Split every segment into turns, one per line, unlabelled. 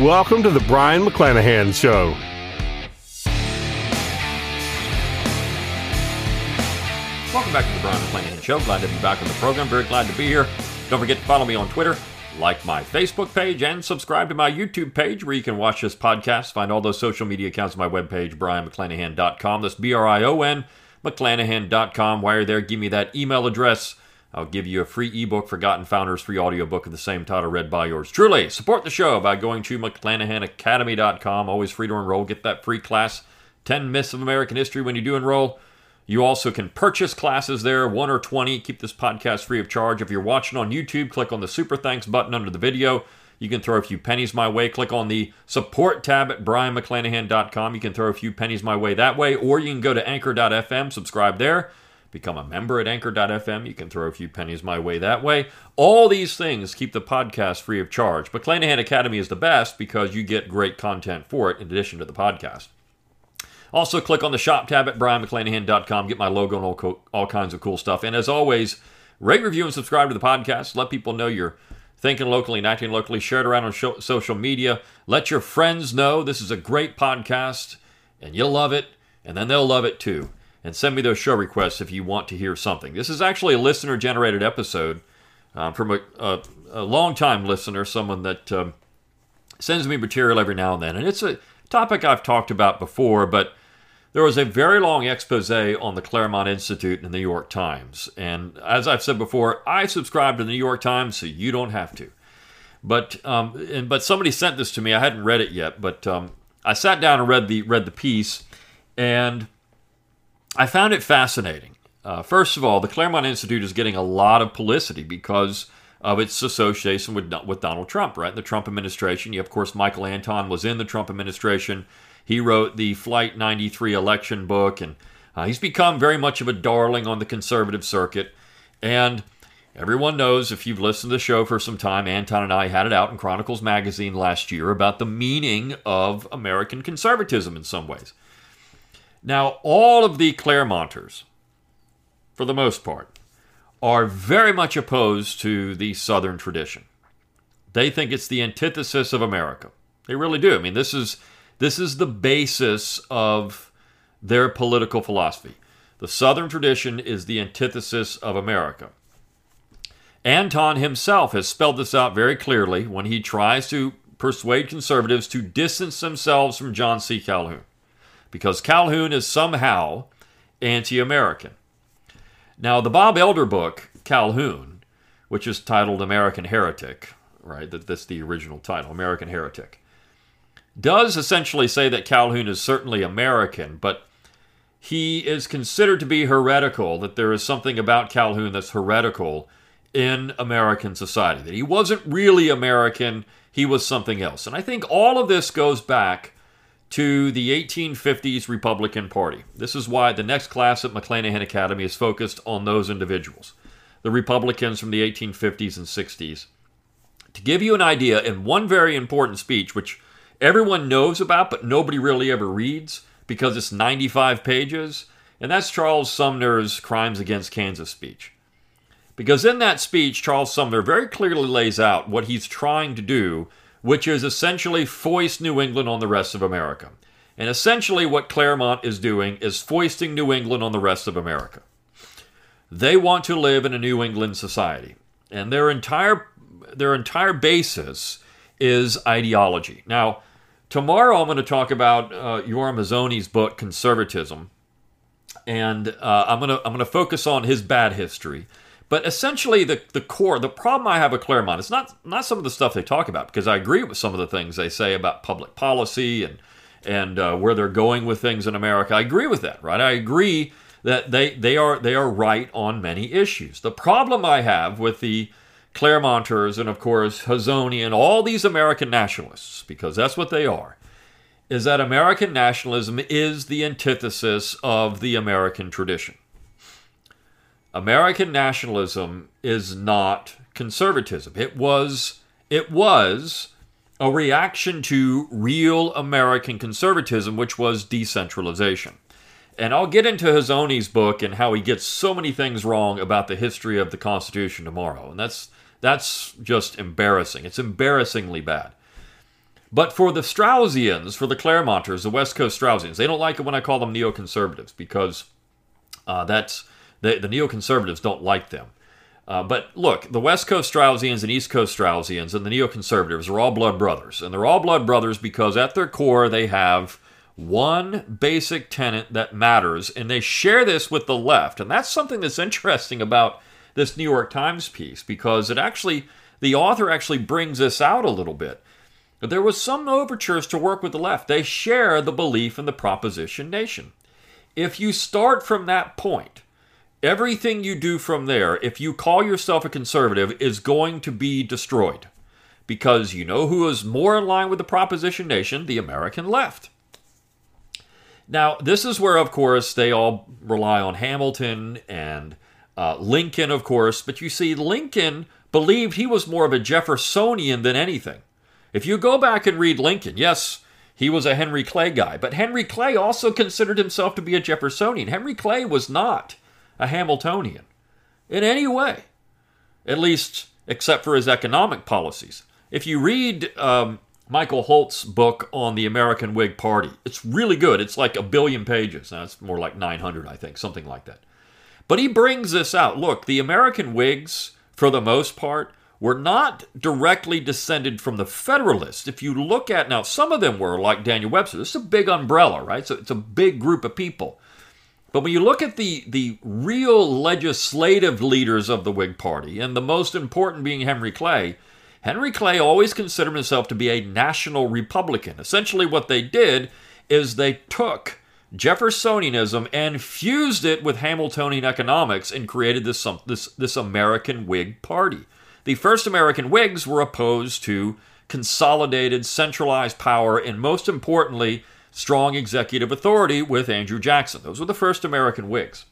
Welcome to the Brion McClanahan Show.
Welcome back to the Brion McClanahan Show. Glad to be back on the program. Very glad to be here. Don't forget to follow me on Twitter, like my Facebook page, and subscribe to my YouTube page where you can watch this podcast. Find all those social media accounts on my webpage, brionmcclanahan.com. That's B R I O N, McClanahan.com. While you're there, give me that email address I'll give you a free ebook, Forgotten Founders, free audiobook of the same title, read by yours truly. Support the show by going to McClanahanacademy.com. Always free to enroll. Get that free class, 10 Myths of American History, when you do enroll. You also can purchase classes there, one or 20. Keep this podcast free of charge. If you're watching on YouTube, click on the Super Thanks button under the video. You can throw a few pennies my way. Click on the support tab at brionmcclanahan.com. You can throw a few pennies my way that way, or you can go to anchor.fm, subscribe there become a member at anchor.fm. You can throw a few pennies my way that way. All these things keep the podcast free of charge. But McClanahan Academy is the best because you get great content for it in addition to the podcast. Also, click on the shop tab at brionmcclanahan.com. Get my logo and all, co- all kinds of cool stuff. And as always, rate, review, and subscribe to the podcast. Let people know you're thinking locally and acting locally. Share it around on show- social media. Let your friends know this is a great podcast and you'll love it, and then they'll love it too and send me those show requests if you want to hear something. This is actually a listener generated episode um, from a, a, a long-time listener, someone that um, sends me material every now and then. And it's a topic I've talked about before, but there was a very long expose on the Claremont Institute in the New York Times. And as I've said before, I subscribe to the New York Times, so you don't have to. But um, and, but somebody sent this to me. I hadn't read it yet, but um, I sat down and read the read the piece, and I found it fascinating. Uh, first of all, the Claremont Institute is getting a lot of publicity because of its association with, with Donald Trump, right? The Trump administration. You, of course, Michael Anton was in the Trump administration. He wrote the Flight 93 election book, and uh, he's become very much of a darling on the conservative circuit. And everyone knows, if you've listened to the show for some time, Anton and I had it out in Chronicles Magazine last year about the meaning of American conservatism in some ways. Now, all of the Claremonters, for the most part, are very much opposed to the Southern tradition. They think it's the antithesis of America. They really do. I mean, this is this is the basis of their political philosophy. The Southern tradition is the antithesis of America. Anton himself has spelled this out very clearly when he tries to persuade conservatives to distance themselves from John C. Calhoun because Calhoun is somehow anti American. Now, the Bob Elder book, Calhoun, which is titled American Heretic, right? That, that's the original title, American Heretic, does essentially say that Calhoun is certainly American, but he is considered to be heretical, that there is something about Calhoun that's heretical in American society, that he wasn't really American, he was something else. And I think all of this goes back to the 1850s Republican Party. This is why the next class at McClanahan Academy is focused on those individuals, the Republicans from the 1850s and 60s. To give you an idea, in one very important speech, which everyone knows about but nobody really ever reads because it's 95 pages, and that's Charles Sumner's Crimes Against Kansas speech. Because in that speech, Charles Sumner very clearly lays out what he's trying to do which is essentially foist New England on the rest of America. And essentially, what Claremont is doing is foisting New England on the rest of America. They want to live in a New England society, and their entire their entire basis is ideology. Now, tomorrow I'm going to talk about uh, Yoram Hazony's book Conservatism, and uh, I'm going to I'm going to focus on his bad history. But essentially, the, the core, the problem I have with Claremont is not not some of the stuff they talk about because I agree with some of the things they say about public policy and and uh, where they're going with things in America. I agree with that, right? I agree that they they are they are right on many issues. The problem I have with the Claremonters and of course Hazony and all these American nationalists, because that's what they are, is that American nationalism is the antithesis of the American tradition. American nationalism is not conservatism. It was it was a reaction to real American conservatism, which was decentralization. And I'll get into Hazony's book and how he gets so many things wrong about the history of the Constitution tomorrow. And that's that's just embarrassing. It's embarrassingly bad. But for the Straussians, for the Claremonters, the West Coast Straussians, they don't like it when I call them neoconservatives because uh, that's the, the neoconservatives don't like them. Uh, but look, the West Coast Straussians and East Coast Straussians and the neoconservatives are all blood brothers. And they're all blood brothers because at their core they have one basic tenet that matters, and they share this with the left. And that's something that's interesting about this New York Times piece because it actually, the author actually brings this out a little bit. There was some overtures to work with the left. They share the belief in the proposition nation. If you start from that point, everything you do from there, if you call yourself a conservative, is going to be destroyed. Because you know who is more in line with the proposition nation? The American left. Now, this is where, of course, they all rely on Hamilton and uh, Lincoln, of course, but you see, Lincoln believed he was more of a Jeffersonian than anything. If you go back and read Lincoln, yes, he was a Henry Clay guy, but Henry Clay also considered himself to be a Jeffersonian. Henry Clay was not a Hamiltonian in any way, at least except for his economic policies. If you read um, Michael Holt's book on the American Whig Party, it's really good. It's like a billion pages. That's more like 900, I think, something like that. But he brings this out. Look, the American Whigs, for the most part, were not directly descended from the Federalists. If you look at now, some of them were like Daniel Webster. This is a big umbrella, right? So it's a big group of people. But when you look at the, the real legislative leaders of the Whig Party, and the most important being Henry Clay, Henry Clay always considered himself to be a national Republican. Essentially, what they did is they took Jeffersonianism and fused it with Hamiltonian economics and created this, this, this American Whig Party. The first American Whigs were opposed to consolidated, centralized power, and most importantly, strong executive authority with Andrew Jackson. Those were the first American Whigs.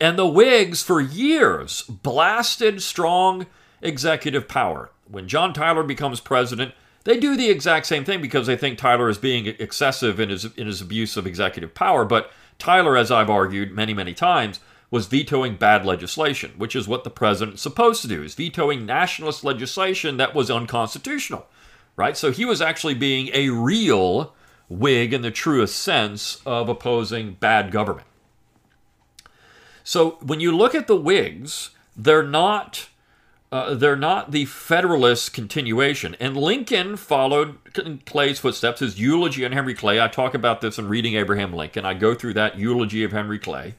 And the Whigs, for years, blasted strong executive power. When John Tyler becomes president, they do the exact same thing because they think Tyler is being excessive in his, in his abuse of executive power. But Tyler, as I've argued many, many times, was vetoing bad legislation, which is what the president's supposed to do, is vetoing nationalist legislation that was unconstitutional, right? So he was actually being a real Whig in the truest sense of opposing bad government. So when you look at the Whigs, they're not uh, they're not the Federalist continuation. And Lincoln followed Clay's footsteps, his eulogy on Henry Clay. I talk about this in Reading Abraham Lincoln. I go through that eulogy of Henry Clay.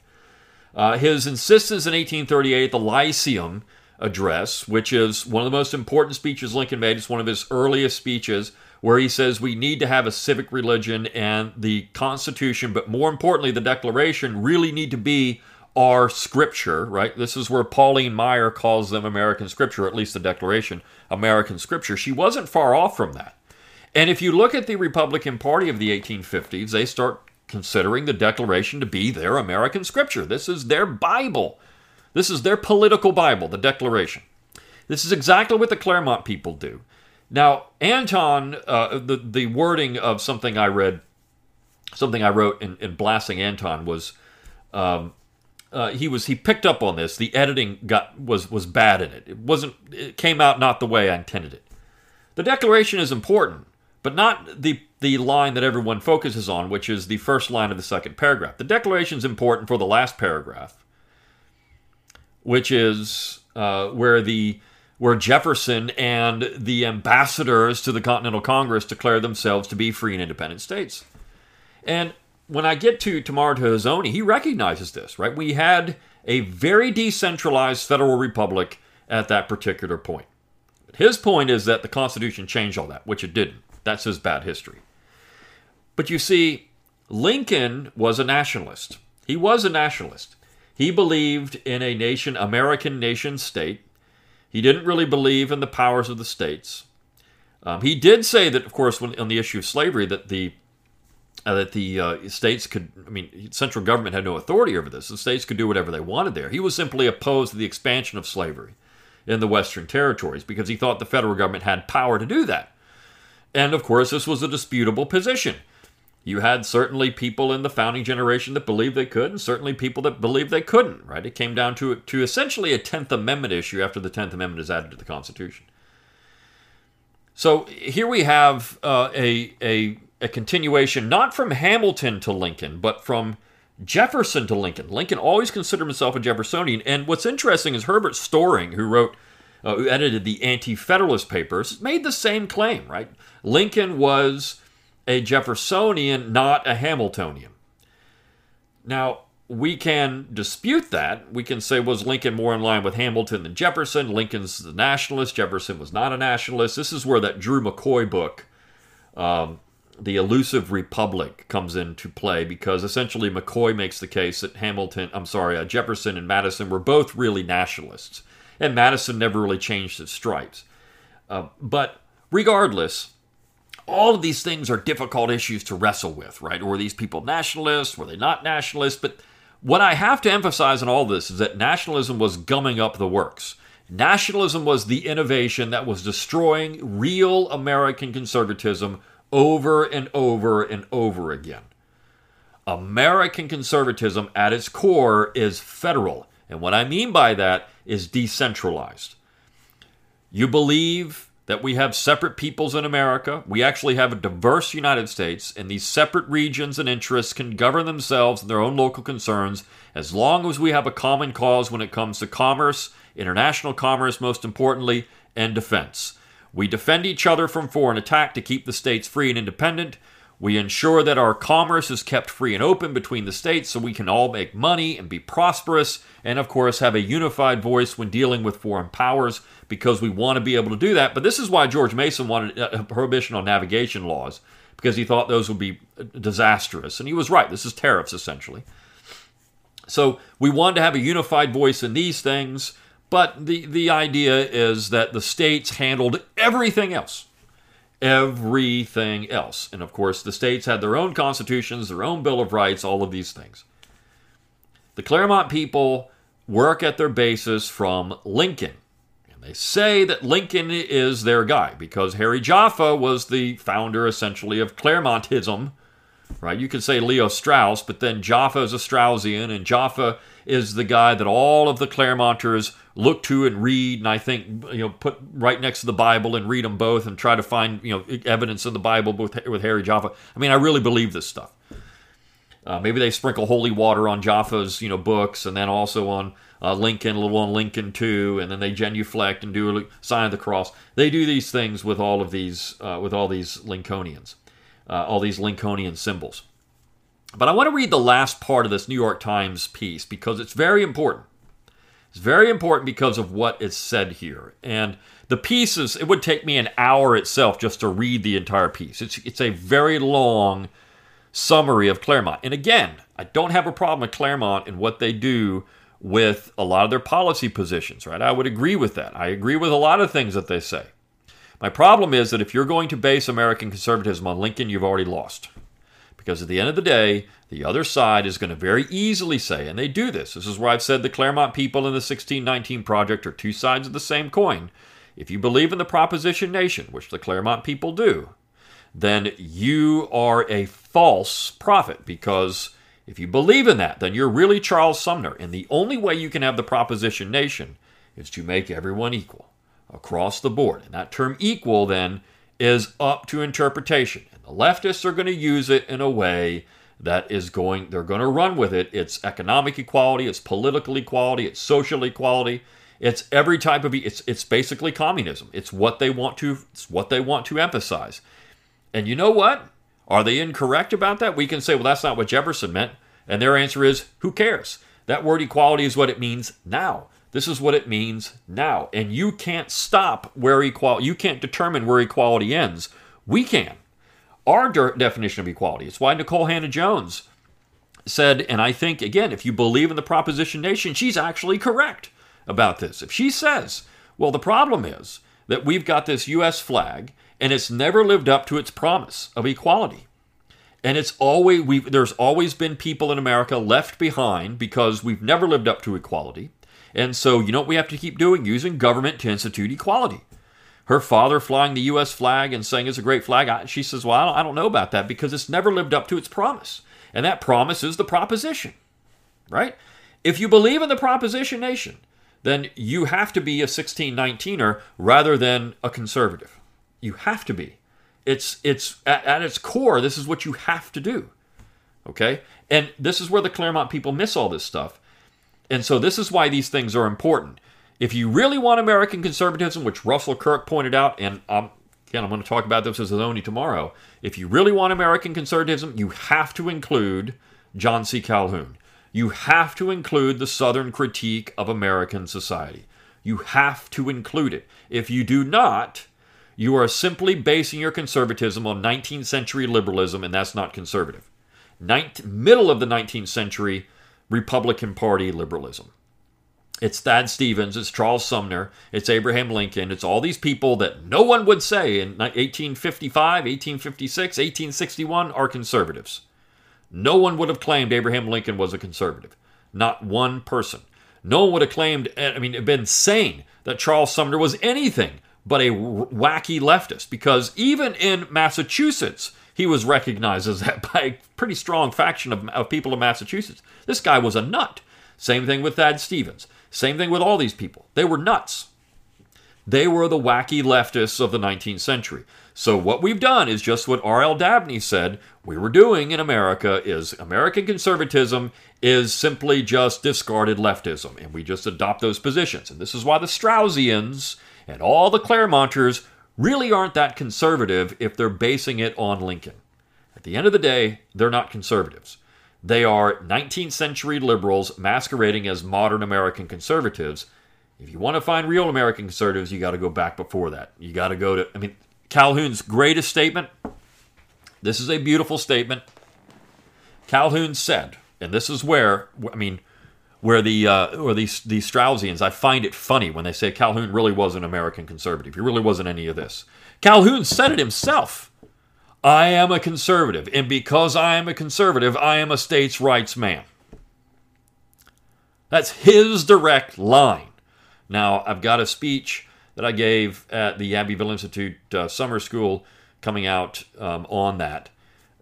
Uh, his insistence in 1838 the Lyceum address, which is one of the most important speeches Lincoln made. It's one of his earliest speeches where he says we need to have a civic religion and the Constitution, but more importantly, the Declaration really need to be our scripture, right? This is where Pauline Maier calls them American scripture, at least the Declaration, American scripture. She wasn't far off from that. And if you look at the Republican Party of the 1850s, they start considering the Declaration to be their American scripture. This is their Bible. This is their political Bible, the Declaration. This is exactly what the Claremont people do. Now, Anton, uh, the, the wording of something I read, something I wrote in, in blasting Anton was um, uh, he was he picked up on this. The editing got was was bad in it. It wasn't. It came out not the way I intended it. The Declaration is important, but not the the line that everyone focuses on, which is the first line of the second paragraph. The Declaration is important for the last paragraph, which is uh, where the where Jefferson and the ambassadors to the Continental Congress declare themselves to be free and independent states. And when I get to Tamar Hazony, he recognizes this, right? We had a very decentralized federal republic at that particular point. His point is that the Constitution changed all that, which it didn't. That's his bad history. But you see, Lincoln was a nationalist. He was a nationalist. He believed in a nation, American nation state. He didn't really believe in the powers of the states. Um, he did say that, of course, when, on the issue of slavery, that the uh, that the uh, states could, I mean, central government had no authority over this. The states could do whatever they wanted there. He was simply opposed to the expansion of slavery in the Western territories because he thought the federal government had power to do that. And of course, this was a disputable position. You had certainly people in the founding generation that believed they could, and certainly people that believed they couldn't, right? It came down to, to essentially a 10th Amendment issue after the 10th Amendment is added to the Constitution. So here we have uh, a, a, a continuation, not from Hamilton to Lincoln, but from Jefferson to Lincoln. Lincoln always considered himself a Jeffersonian. And what's interesting is Herbert Storing, who wrote, uh, who edited the Anti Federalist Papers, made the same claim, right? Lincoln was a Jeffersonian, not a Hamiltonian. Now, we can dispute that. We can say, was Lincoln more in line with Hamilton than Jefferson? Lincoln's the nationalist, Jefferson was not a nationalist. This is where that Drew McCoy book, um, The Elusive Republic, comes into play because essentially McCoy makes the case that Hamilton, I'm sorry, uh, Jefferson and Madison were both really nationalists. And Madison never really changed his stripes. Uh, but regardless, all of these things are difficult issues to wrestle with, right? Were these people nationalists? Were they not nationalists? But what I have to emphasize in all this is that nationalism was gumming up the works. Nationalism was the innovation that was destroying real American conservatism over and over and over again. American conservatism at its core is federal. And what I mean by that is decentralized. You believe that we have separate peoples in America. We actually have a diverse United States, and these separate regions and interests can govern themselves and their own local concerns as long as we have a common cause when it comes to commerce, international commerce, most importantly, and defense. We defend each other from foreign attack to keep the states free and independent. We ensure that our commerce is kept free and open between the states so we can all make money and be prosperous, and of course, have a unified voice when dealing with foreign powers because we want to be able to do that. But this is why George Mason wanted a prohibition on navigation laws because he thought those would be uh, disastrous. And he was right. This is tariffs, essentially. So we wanted to have a unified voice in these things, but the, the idea is that the states handled everything else everything else. And of course, the states had their own constitutions, their own Bill of Rights, all of these things. The Claremont people work at their basis from Lincoln. And they say that Lincoln is their guy because Harry Jaffa was the founder, essentially, of Claremontism. Right? You could say Leo Strauss, but then Jaffa is a Straussian, and Jaffa is the guy that all of the Claremonters look to and read, and I think you know put right next to the Bible and read them both and try to find you know evidence in the Bible with with Harry Jaffa. I mean, I really believe this stuff. Uh, maybe they sprinkle holy water on Jaffa's you know books, and then also on uh, Lincoln, a little on Lincoln too, and then they genuflect and do a sign of the cross. They do these things with all of these uh, with all these Lincolnians, uh, all these Lincolnian symbols. But I want to read the last part of this New York Times piece because it's very important. It's very important because of what is said here. And the pieces, it would take me an hour itself just to read the entire piece. It's, it's a very long summary of Claremont. And again, I don't have a problem with Claremont and what they do with a lot of their policy positions, right? I would agree with that. I agree with a lot of things that they say. My problem is that if you're going to base American conservatism on Lincoln, you've already lost. Because at the end of the day, the other side is going to very easily say, and they do this. This is where I've said the Claremont people and the 1619 Project are two sides of the same coin. If you believe in the proposition nation, which the Claremont people do, then you are a false prophet because if you believe in that, then you're really Charles Sumner. And the only way you can have the proposition nation is to make everyone equal across the board. And that term equal then is up to interpretation. Leftists are going to use it in a way that is going, they're going to run with it. It's economic equality, it's political equality, it's social equality. It's every type of it's it's basically communism. It's what they want to it's what they want to emphasize. And you know what? Are they incorrect about that? We can say, well, that's not what Jefferson meant. And their answer is, who cares? That word equality is what it means now. This is what it means now. And you can't stop where equality, you can't determine where equality ends. We can our de- definition of equality. It's why Nicole Hannah-Jones said, and I think, again, if you believe in the proposition nation, she's actually correct about this. If she says, well, the problem is that we've got this U.S. flag and it's never lived up to its promise of equality. And it's always we there's always been people in America left behind because we've never lived up to equality. And so, you know what we have to keep doing? Using government to institute equality. Her father flying the U.S. flag and saying it's a great flag. She says, Well, I don't, I don't know about that because it's never lived up to its promise. And that promise is the proposition, right? If you believe in the proposition nation, then you have to be a 1619er rather than a conservative. You have to be. It's it's at, at its core, this is what you have to do. Okay? And this is where the Claremont people miss all this stuff. And so this is why these things are important. If you really want American conservatism, which Russell Kirk pointed out, and again, I'm going to talk about this as a only tomorrow. If you really want American conservatism, you have to include John C. Calhoun. You have to include the Southern critique of American society. You have to include it. If you do not, you are simply basing your conservatism on 19th century liberalism, and that's not conservative. Ninth, middle of the 19th century Republican Party liberalism. It's Thad Stevens, it's Charles Sumner, it's Abraham Lincoln, it's all these people that no one would say in 1855, 1856, 1861 are conservatives. No one would have claimed Abraham Lincoln was a conservative. Not one person. No one would have claimed, eh, I mean, been sane that Charles Sumner was anything but a wacky leftist because even in Massachusetts, he was recognized as that by a pretty strong faction of, of people in Massachusetts. This guy was a nut. Same thing with Thad Stevens. Same thing with all these people. They were nuts. They were the wacky leftists of the 19th century. So what we've done is just what R.L. Dabney said we were doing in America is American conservatism is simply just discarded leftism, and we just adopt those positions. And this is why the Straussians and all the Claremonters really aren't that conservative if they're basing it on Lincoln. At the end of the day, they're not conservatives. They are 19th century liberals masquerading as modern American conservatives. If you want to find real American conservatives, you got to go back before that. You got to go to, I mean, Calhoun's greatest statement. This is a beautiful statement. Calhoun said, and this is where, I mean, where the uh, or these these Straussians, I find it funny when they say Calhoun really was an American conservative. He really wasn't any of this. Calhoun said it himself. I am a conservative, and because I am a conservative, I am a states' rights man. That's his direct line. Now, I've got a speech that I gave at the Abbeville Institute uh, summer school coming out um, on that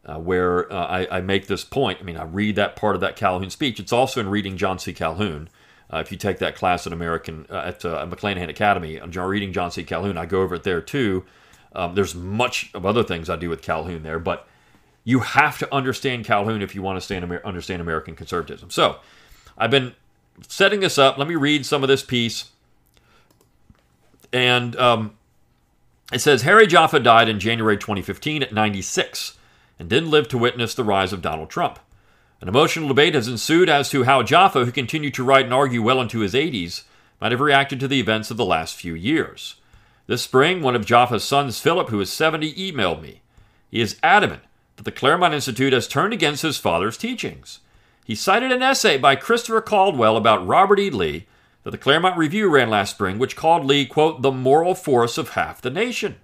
uh, where uh, I, I, make this point. I mean, I read that part of that Calhoun speech. It's also in reading John C. Calhoun. Uh, if you take that class at American uh, at uh, McClanahan Academy, I'm reading John C. Calhoun. I go over it there too. Um, there's much of other things I do with Calhoun there, but you have to understand Calhoun if you want to stand, understand American conservatism. So, I've been setting this up. Let me read some of this piece. And um, it says Harry Jaffa died in January 2015 at 96 and didn't live to witness the rise of Donald Trump. An emotional debate has ensued as to how Jaffa, who continued to write and argue well into his 80s, might have reacted to the events of the last few years. This spring, one of Jaffa's sons, Philip, who is 70, emailed me. He is adamant that the Claremont Institute has turned against his father's teachings. He cited an essay by Christopher Caldwell about Robert E. Lee that the Claremont Review ran last spring, which called Lee, quote, the moral force of half the nation.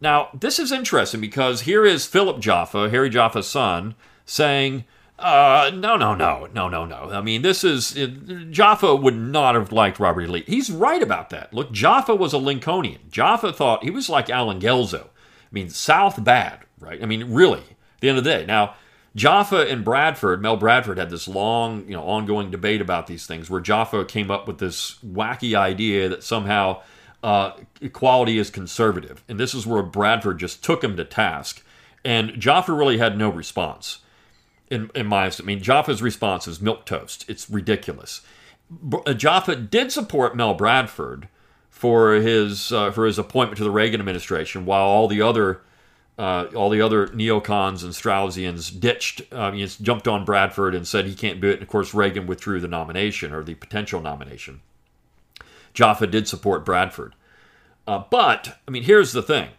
Now, this is interesting because here is Philip Jaffa, Harry Jaffa's son, saying, uh, no, no, no, no, no, no. I mean, this is Jaffa would not have liked Robert. Lee. He's right about that. Look, Jaffa was a Lincolnian. Jaffa thought he was like Allen Guelzo. I mean, South bad, right? I mean, really. The end of the day, now Jaffa and Bradford, Mel Bradford had this long, you know, ongoing debate about these things where Jaffa came up with this wacky idea that somehow uh, equality is conservative. And this is where Bradford just took him to task. And Jaffa really had no response. In, in my I mean, Jaffa's response is milk toast. It's ridiculous. Uh, Jaffa did support Mel Bradford for his uh, for his appointment to the Reagan administration, while all the other uh, all the other neocons and Straussians ditched, um, jumped on Bradford and said he can't do it. And of course, Reagan withdrew the nomination or the potential nomination. Jaffa did support Bradford. Uh, but, I mean, here's the thing.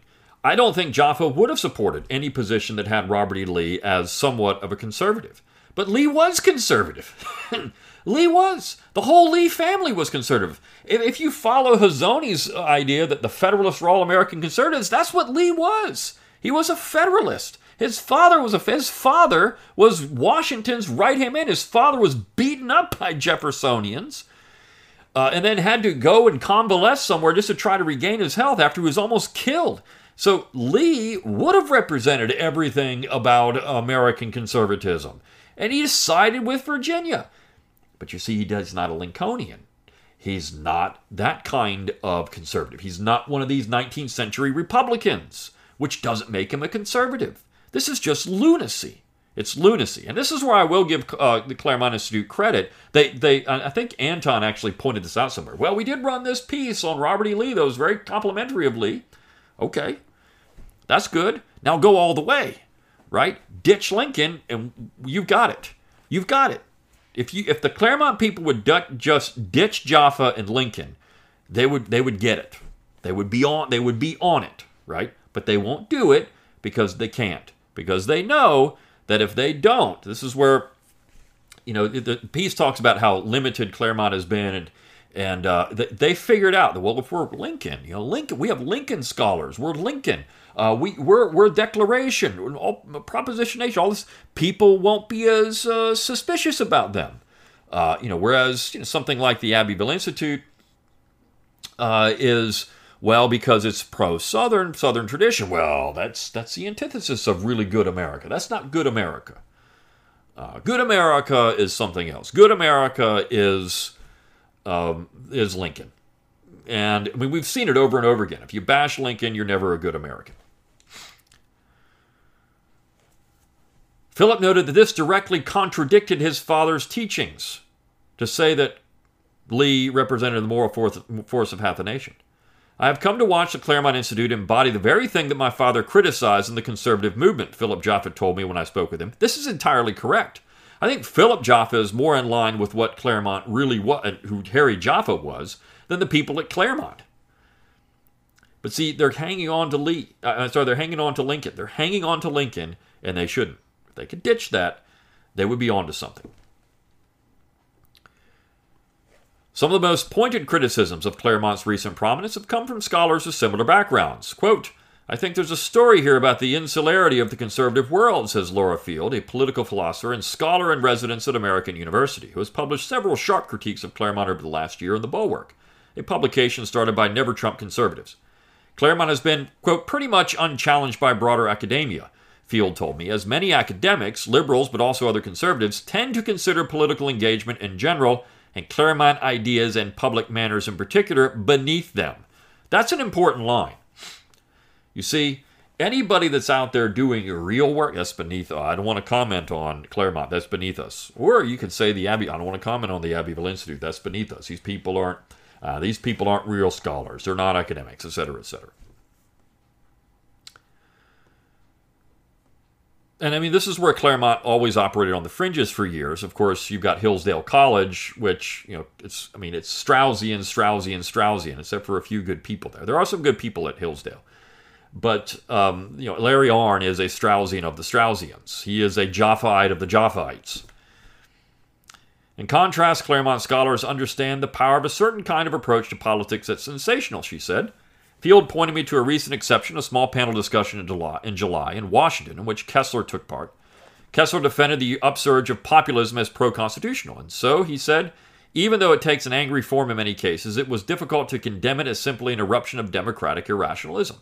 I don't think Jaffa would have supported any position that had Robert E. Lee as somewhat of a conservative. But Lee was conservative. Lee was. The whole Lee family was conservative. If, you follow Hazony's idea that the Federalists were all American conservatives, that's what Lee was. He was a Federalist. His father was a his father was Washington's right hand man. His father was beaten up by Jeffersonians, uh, and then had to go and convalesce somewhere just to try to regain his health after he was almost killed. So Lee would have represented everything about American conservatism, and he sided with Virginia. But you see, he does not a Lincolnian. He's not that kind of conservative. He's not one of these 19th century Republicans, which doesn't make him a conservative. This is just lunacy. It's lunacy, and this is where I will give uh, the Claremont Institute credit. They, they, I think Anton actually pointed this out somewhere. Well, we did run this piece on Robert E. Lee that was very complimentary of Lee. Okay, that's good. Now go all the way, right? Ditch Lincoln, and you've got it. You've got it. If you, if the Claremont people would just ditch Jaffa and Lincoln, they would, they would get it. They would be on, they would be on it, right? But they won't do it because they can't because they know that if they don't, this is where, you know, the piece talks about how limited Claremont has been, and and uh, they figured out that well, if we're Lincoln, you know, Lincoln, we have Lincoln scholars, we're Lincoln, uh, we we're we're Declaration, all, Proposition Nation, all this, people won't be as uh, suspicious about them. Uh, you know, whereas you know, something like the Abbeville Institute uh, is well, because it's pro-Southern, Southern tradition. Well, that's that's the antithesis of really good America. That's not good America. Uh, good America is something else. Good America is um, is Lincoln, and I mean we've seen it over and over again. If you bash Lincoln, you're never a good American. Philip noted that this directly contradicted his father's teachings to say that Lee represented the moral force of half the nation. I have come to watch the Claremont Institute embody the very thing that my father criticized in the conservative movement, Philip Jaffa told me when I spoke with him. This is entirely correct. I think Philip Jaffa is more in line with what Claremont really was, who Harry Jaffa was, than the people at Claremont. But see, they're hanging on to Lee. Uh, uh, sorry, they're hanging on to Lincoln. They're hanging on to Lincoln, and they shouldn't. If they could ditch that, they would be on to something. Some of the most pointed criticisms of Claremont's recent prominence have come from scholars with similar backgrounds. Quote, I think there's a story here about the insularity of the conservative world, says Laura Field, a political philosopher and scholar in residence at American University, who has published several sharp critiques of Claremont over the last year in The Bulwark, a publication started by Never Trump conservatives. Claremont has been, quote, pretty much unchallenged by broader academia, Field told me, as many academics, liberals, but also other conservatives, tend to consider political engagement in general and Claremont ideas and public manners in particular beneath them. That's an important line. You see, anybody that's out there doing real work, that's beneath. I don't want to comment on Claremont. That's beneath us. Or you could say the Abbey. I don't want to comment on the Abbeville Institute. That's beneath us. These people aren't. Uh, these people aren't real scholars. They're not academics, etc., etc. and I mean, this is where Claremont always operated on the fringes for years. Of course, you've got Hillsdale College, which, you know, it's, I mean, it's Straussian, Straussian, Straussian, except for a few good people there. There are some good people at Hillsdale. But, um, you know, Larry Arnn is a Straussian of the Straussians. He is a Jaffite of the Jaffaites. In contrast, Claremont scholars understand the power of a certain kind of approach to politics that's sensational, she said. Field pointed me to a recent exception, a small panel discussion in July, in July in Washington, in which Kessler took part. Kessler defended the upsurge of populism as pro constitutional, and so, he said, even though it takes an angry form in many cases, it was difficult to condemn it as simply an eruption of democratic irrationalism.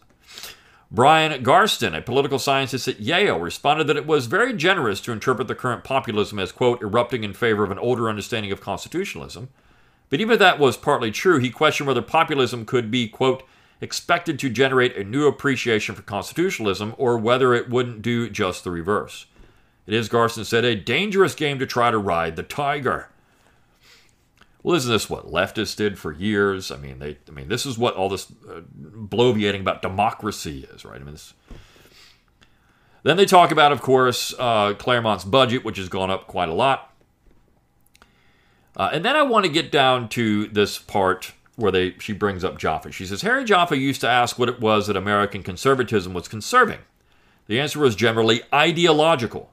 Bryan Garsten, a political scientist at Yale, responded that it was very generous to interpret the current populism as, quote, erupting in favor of an older understanding of constitutionalism. But even if that was partly true, he questioned whether populism could be, quote, expected to generate a new appreciation for constitutionalism or whether it wouldn't do just the reverse. It is, Garsten said, a dangerous game to try to ride the tiger. Well, isn't this what leftists did for years? I mean, they. I mean, this is what all this uh, bloviating about democracy is, right? I mean, this, then they talk about, of course, uh, Claremont's budget, which has gone up quite a lot. Uh, and then I want to get down to this part where they she brings up Jaffa. She says Harry Jaffa used to ask what it was that American conservatism was conserving. The answer was generally ideological.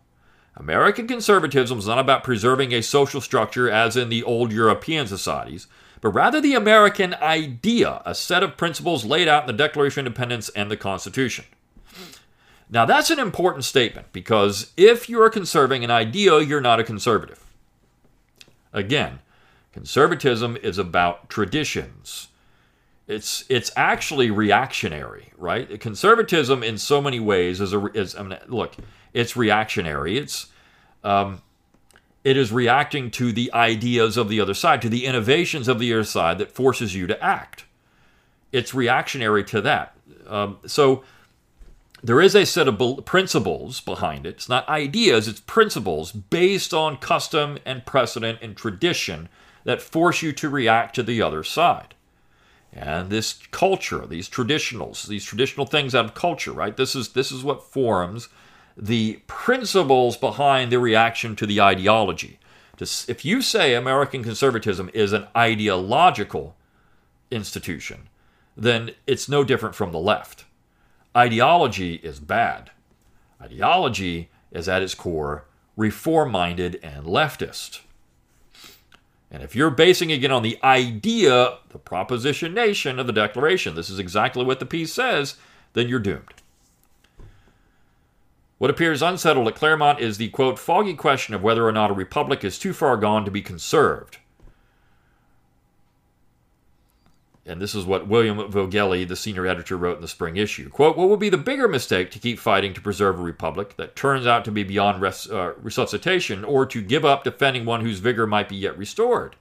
American conservatism is not about preserving a social structure as in the old European societies, but rather the American idea, a set of principles laid out in the Declaration of Independence and the Constitution. Now, that's an important statement because if you're conserving an idea, you're not a conservative. Again, conservatism is about traditions. It's it's actually reactionary, right? Conservatism, in so many ways, is a is I mean, look it's reactionary. It's um, it is reacting to the ideas of the other side, to the innovations of the other side that forces you to act. It's reactionary to that. Um, so there is a set of principles behind it. It's not ideas, it's principles based on custom and precedent and tradition that force you to react to the other side. And this culture, these traditionals, these traditional things out of culture, right? This is this is what forms the principles behind the reaction to the ideology. If you say American conservatism is an ideological institution, then it's no different from the left. Ideology is bad. Ideology is at its core reform minded and leftist. And if you're basing again on the idea, the propositionation of the Declaration, this is exactly what the piece says, then you're doomed. What appears unsettled at Claremont is the quote, foggy question of whether or not a republic is too far gone to be conserved. And this is what William Voegeli, the senior editor, wrote in the spring issue. Quote, What would be the bigger mistake to keep fighting to preserve a republic that turns out to be beyond res- uh, resuscitation, or to give up defending one whose vigor might be yet restored?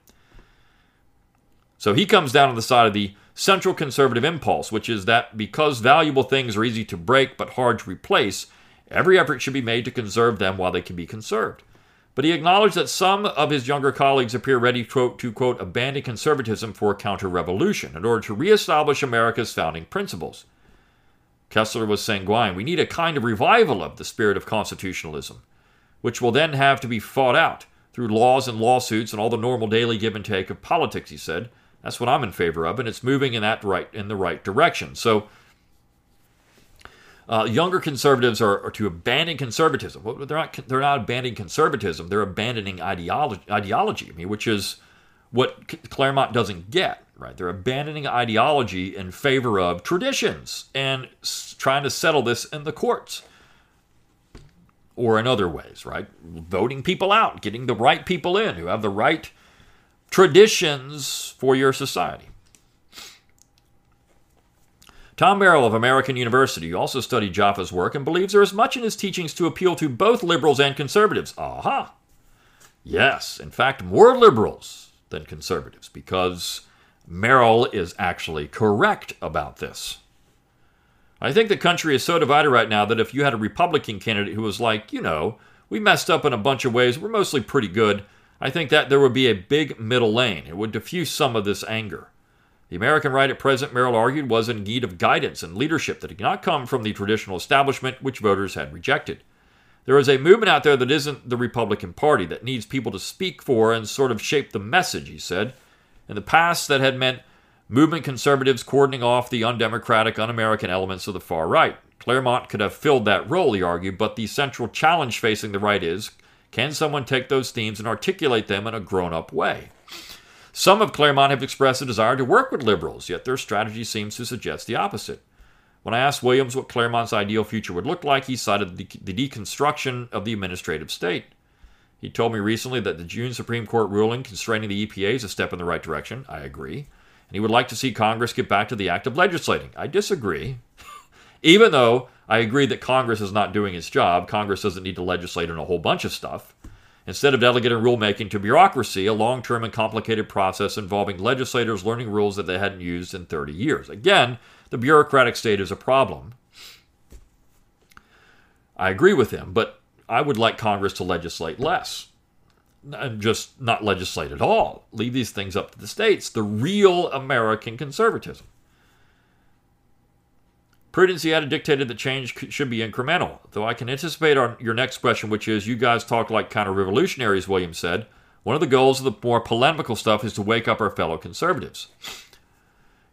So he comes down on the side of the central conservative impulse, which is that because valuable things are easy to break but hard to replace, Every effort should be made to conserve them while they can be conserved. But he acknowledged that some of his younger colleagues appear ready to, to quote, abandon conservatism for counter revolution in order to reestablish America's founding principles. Kessler was sanguine. We need a kind of revival of the spirit of constitutionalism, which will then have to be fought out through laws and lawsuits and all the normal daily give and take of politics, he said. That's what I'm in favor of, and it's moving in that right in the right direction. So uh, younger conservatives are, are, to abandon conservatism. Well, they're not. They're not abandoning conservatism. They're abandoning ideology. Ideology, I mean, which is what Claremont doesn't get. Right? They're abandoning ideology in favor of traditions and trying to settle this in the courts or in other ways. Right? Voting people out, getting the right people in who have the right traditions for your society. Tom Merrill of American University also studied Jaffa's work and believes there is much in his teachings to appeal to both liberals and conservatives. Aha! Yes, in fact, more liberals than conservatives, because Merrill is actually correct about this. I think the country is so divided right now that if you had a Republican candidate who was like, you know, we messed up in a bunch of ways, we're mostly pretty good, I think that there would be a big middle lane. It would diffuse some of this anger. The American right at present, Merrill argued, was in need of guidance and leadership that did not come from the traditional establishment which voters had rejected. There is a movement out there that isn't the Republican Party that needs people to speak for and sort of shape the message, he said. In the past, that had meant movement conservatives cordoning off the undemocratic, un American elements of the far right. Claremont could have filled that role, he argued, but the central challenge facing the right is can someone take those themes and articulate them in a grown up way? Some of Claremont have expressed a desire to work with liberals, yet their strategy seems to suggest the opposite. When I asked Williams what Claremont's ideal future would look like, he cited the, the deconstruction of the administrative state. He told me recently that the June Supreme Court ruling constraining the EPA is a step in the right direction. I agree. And he would like to see Congress get back to the act of legislating. I disagree. Even though I agree that Congress is not doing its job, Congress doesn't need to legislate on a whole bunch of stuff. Instead of delegating rulemaking to bureaucracy, a long term and complicated process involving legislators learning rules that they hadn't used in 30 years. Again, the bureaucratic state is a problem. I agree with him, but I would like Congress to legislate less. And just not legislate at all. Leave these things up to the states. The real American conservatism. Added, dictated that change should be incremental. Though I can anticipate our, your next question, which is you guys talk like of revolutionaries, Williams said. One of the goals of the more polemical stuff is to wake up our fellow conservatives.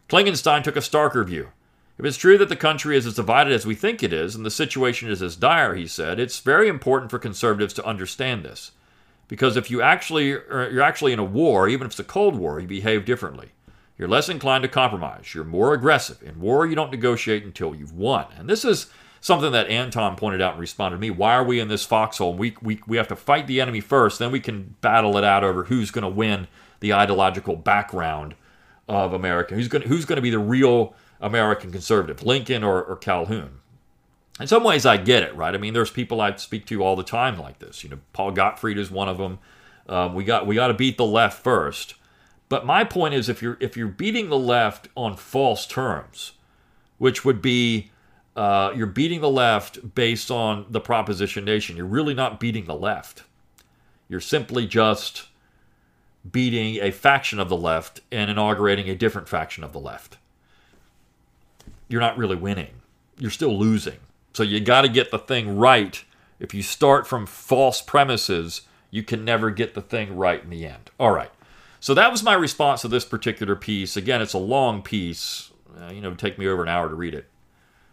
Klingenstein took a starker view. If it's true that the country is as divided as we think it is, and the situation is as dire, he said, it's very important for conservatives to understand this. Because if you actually er, you're actually in a war, even if it's a cold war, you behave differently. You're less inclined to compromise. You're more aggressive. In war, you don't negotiate until you've won. And this is something that Anton pointed out and responded to me. Why are we in this foxhole? We, we, we have to fight the enemy first, then we can battle it out over who's going to win the ideological background of America. Who's going who's going to be the real American conservative, Lincoln or, or Calhoun? In some ways, I get it, right? I mean, there's people I speak to all the time like this. You know, Paul Gottfried is one of them. Um, we got we got to beat the left first. But my point is, if you're if you're beating the left on false terms, which would be uh, you're beating the left based on the proposition nation, you're really not beating the left. You're simply just beating a faction of the left and inaugurating a different faction of the left. You're not really winning. You're still losing. So you got to get the thing right. If you start from false premises, you can never get the thing right in the end. All right. So that was my response to this particular piece. Again, it's a long piece. Uh, you know, take me over an hour to read it.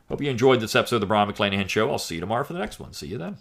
Hope you enjoyed this episode of the Brion McClanahan Show. I'll see you tomorrow for the next one. See you then.